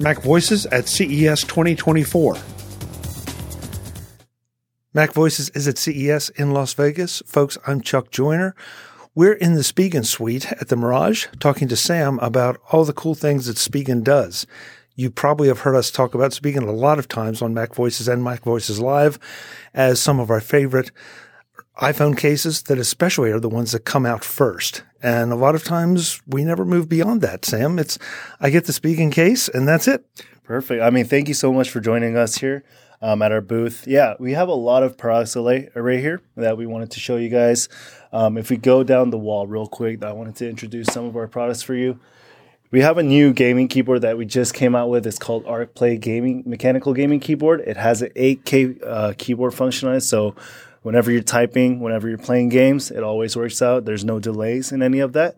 Mac Voices at CES 2024. Mac Voices is at CES in Las Vegas. Folks, I'm Chuck Joiner. We're in the Spigen suite at the Mirage talking to Sam about all the cool things that Spigen does. You probably have heard us talk about Spigen a lot of times on Mac Voices and Mac Voices Live as some of our favorite iPhone cases that especially are the ones that come out first. And a lot of times we never move beyond that, Sam. It's, I get the Spigen case and that's it. Perfect. I mean, thank you so much for joining us here um, at our booth. Yeah, we have a lot of array, array here that we wanted to show you guys. Um, if we go down the wall real quick, I wanted to introduce some of our products for you. We have a new gaming keyboard that we just came out with. It's called ArcPlay Gaming Mechanical Gaming Keyboard. It has an 8K uh, keyboard function on it, so whenever you're typing, whenever you're playing games, it always works out. There's no delays in any of that.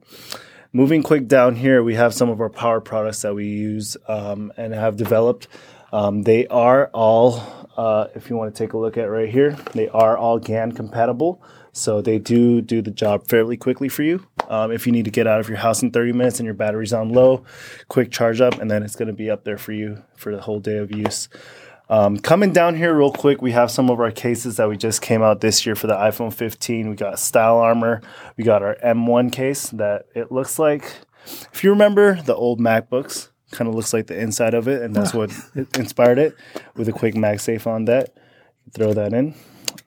Moving quick down here, we have some of our power products that we use um, and have developed. Um, they are all, uh, if you want to take a look at right here, they are all GAN compatible. So they do do the job fairly quickly for you. Um, if you need to get out of your house in 30 minutes and your battery's on low, quick charge up, and then it's going to be up there for you for the whole day of use. Um, coming down here real quick, we have some of our cases that we just came out this year for the iPhone 15. We got Style Armor. We got our M1 case that it looks like, if you remember the old MacBooks, kind of looks like the inside of it, and that's what inspired it with a quick MagSafe on that. Throw that in.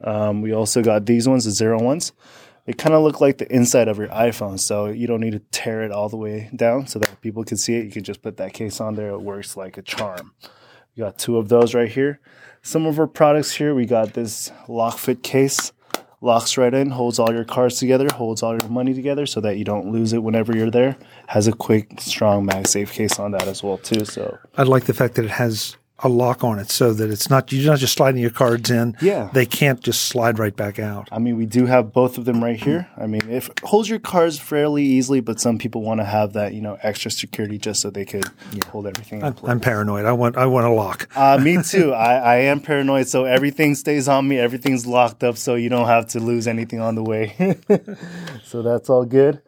Um, we also got these ones, the zero ones. They kind of look like the inside of your iPhone, so you don't need to tear it all the way down so that people can see it. You can just put that case on there. It works like a charm. We got two of those right here. Some of our products here, we got this lock fit case. Locks right in, holds all your cards together, holds all your money together so that you don't lose it whenever you're there. Has a quick, strong MagSafe case on that as well too. So I like the fact that it has a lock on it so that it's not you're not just sliding your cards in. Yeah. They can't just slide right back out. I mean, we do have both of them right here. I mean, if it holds your cards fairly easily, but some people want to have that, you know, extra security just so they could hold everything. in I'm, place. I'm paranoid. I want I want a lock. Uh, me too. I, I am paranoid, so everything stays on me. Everything's locked up, so you don't have to lose anything on the way. so that's all good.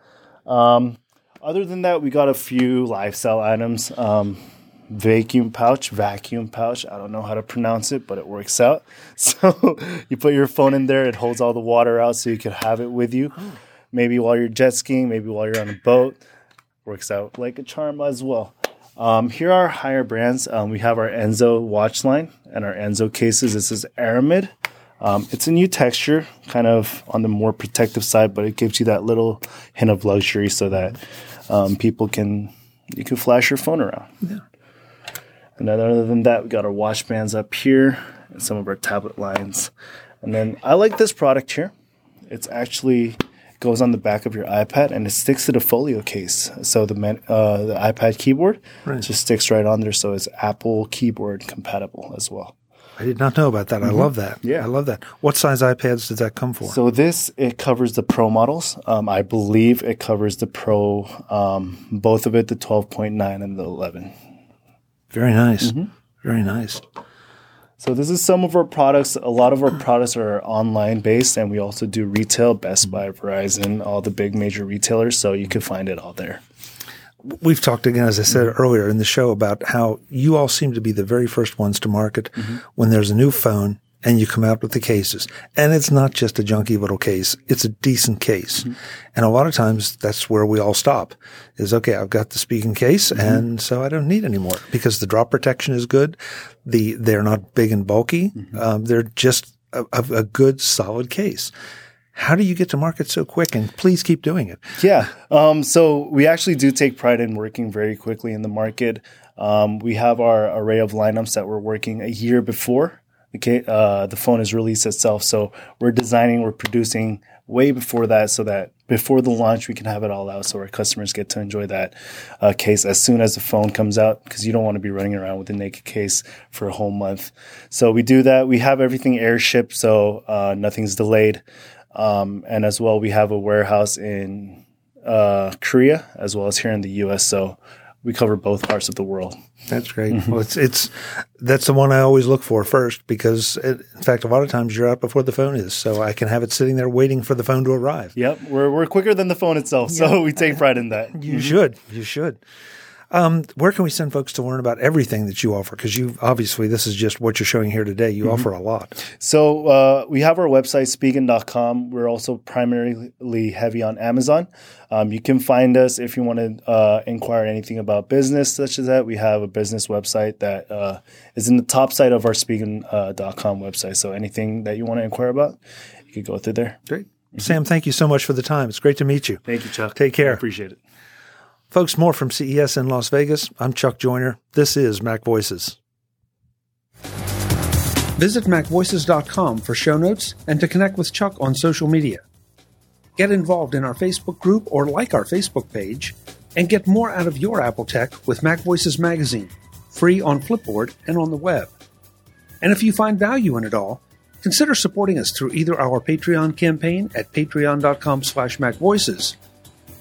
Um, other than that, we got a few lifestyle items. Um, vacuum pouch, vacuum pouch. I don't know how to pronounce it, but it works out. So you put your phone in there, it holds all the water out so you can have it with you. Maybe while you're jet skiing, maybe while you're on a boat. Works out like a charm as well. Um, here are higher brands. Um, we have our Enzo watch line and our Enzo cases. This is Aramid. Um, it's a new texture, kind of on the more protective side, but it gives you that little hint of luxury so that um, people can you can flash your phone around. And then other than that, we got our watch bands up here and some of our tablet lines. And then I like this product here. It's actually goes on the back of your iPad and it sticks to the folio case. So the man, uh, the iPad keyboard just sticks right on there. So it's Apple keyboard compatible as well. I did not know about that. I love that. Mm-hmm. Yeah. I love that. What size iPads does that come for? So this it covers the Pro models. Um, I believe it covers the Pro, um, both of it, the 12.9 and the 11. Very nice. Mm-hmm. Very nice. So this is some of our products. A lot of our products are online based, and we also do retail. Best Buy, Verizon, all the big major retailers. So you can find it all there. We've talked again, as I said Mm-hmm. earlier in the show, about how you all seem to be the very first ones to market Mm-hmm. when there's a new phone and you come out with the cases. And it's not just a junky little case. It's a decent case. Mm-hmm. And a lot of times that's where we all stop is, okay, I've got the Spigen case Mm-hmm. and so I don't need any more because the drop protection is good. The, they're not big and bulky. Mm-hmm. Um, they're just a, a, a good solid case. How do you get to market so quick? And please keep doing it. Yeah. Um, so we actually do take pride in working very quickly in the market. Um, we have our array of lineups that we're working a year before the uh, the phone is released itself. So we're designing, we're producing way before that, so that before the launch we can have it all out, so our customers get to enjoy that uh, case as soon as the phone comes out, because you don't want to be running around with a naked case for a whole month. So we do that. We have everything air shipped, so uh, nothing's delayed. Um, and as well, we have a warehouse in uh, Korea as well as here in the U.S. So we cover both parts of the world. That's great. Mm-hmm. Well, it's it's that's the one I always look for first because, it, in fact, a lot of times you're out before the phone is, so I can have it sitting there waiting for the phone to arrive. Yep, we're we're quicker than the phone itself, so we take pride in that. You mm-hmm. should. You should. Um, where can we send folks to learn about everything that you offer? Because you obviously this is just what you're showing here today. You offer a lot. So uh, we have our website, spigen.com. We're also primarily heavy on Amazon. Um, you can find us if you want to uh, inquire anything about business, such as that. We have a business website that uh, is in the top side of our spigen.com website. So anything that you want to inquire about, you could go through there. Great. Sam, thank you so much for the time. It's great to meet you. Thank you, Chuck. Take care. I appreciate it. Folks, more from CES in Las Vegas. I'm Chuck Joiner. This is Mac Voices. Visit MacVoices.com for show notes and to connect with Chuck on social media. Get involved in our Facebook group or like our Facebook page and get more out of your Apple tech with Mac Voices Magazine, free on Flipboard and on the web. And if you find value in it all, consider supporting us through either our Patreon campaign at patreon.com slash macvoices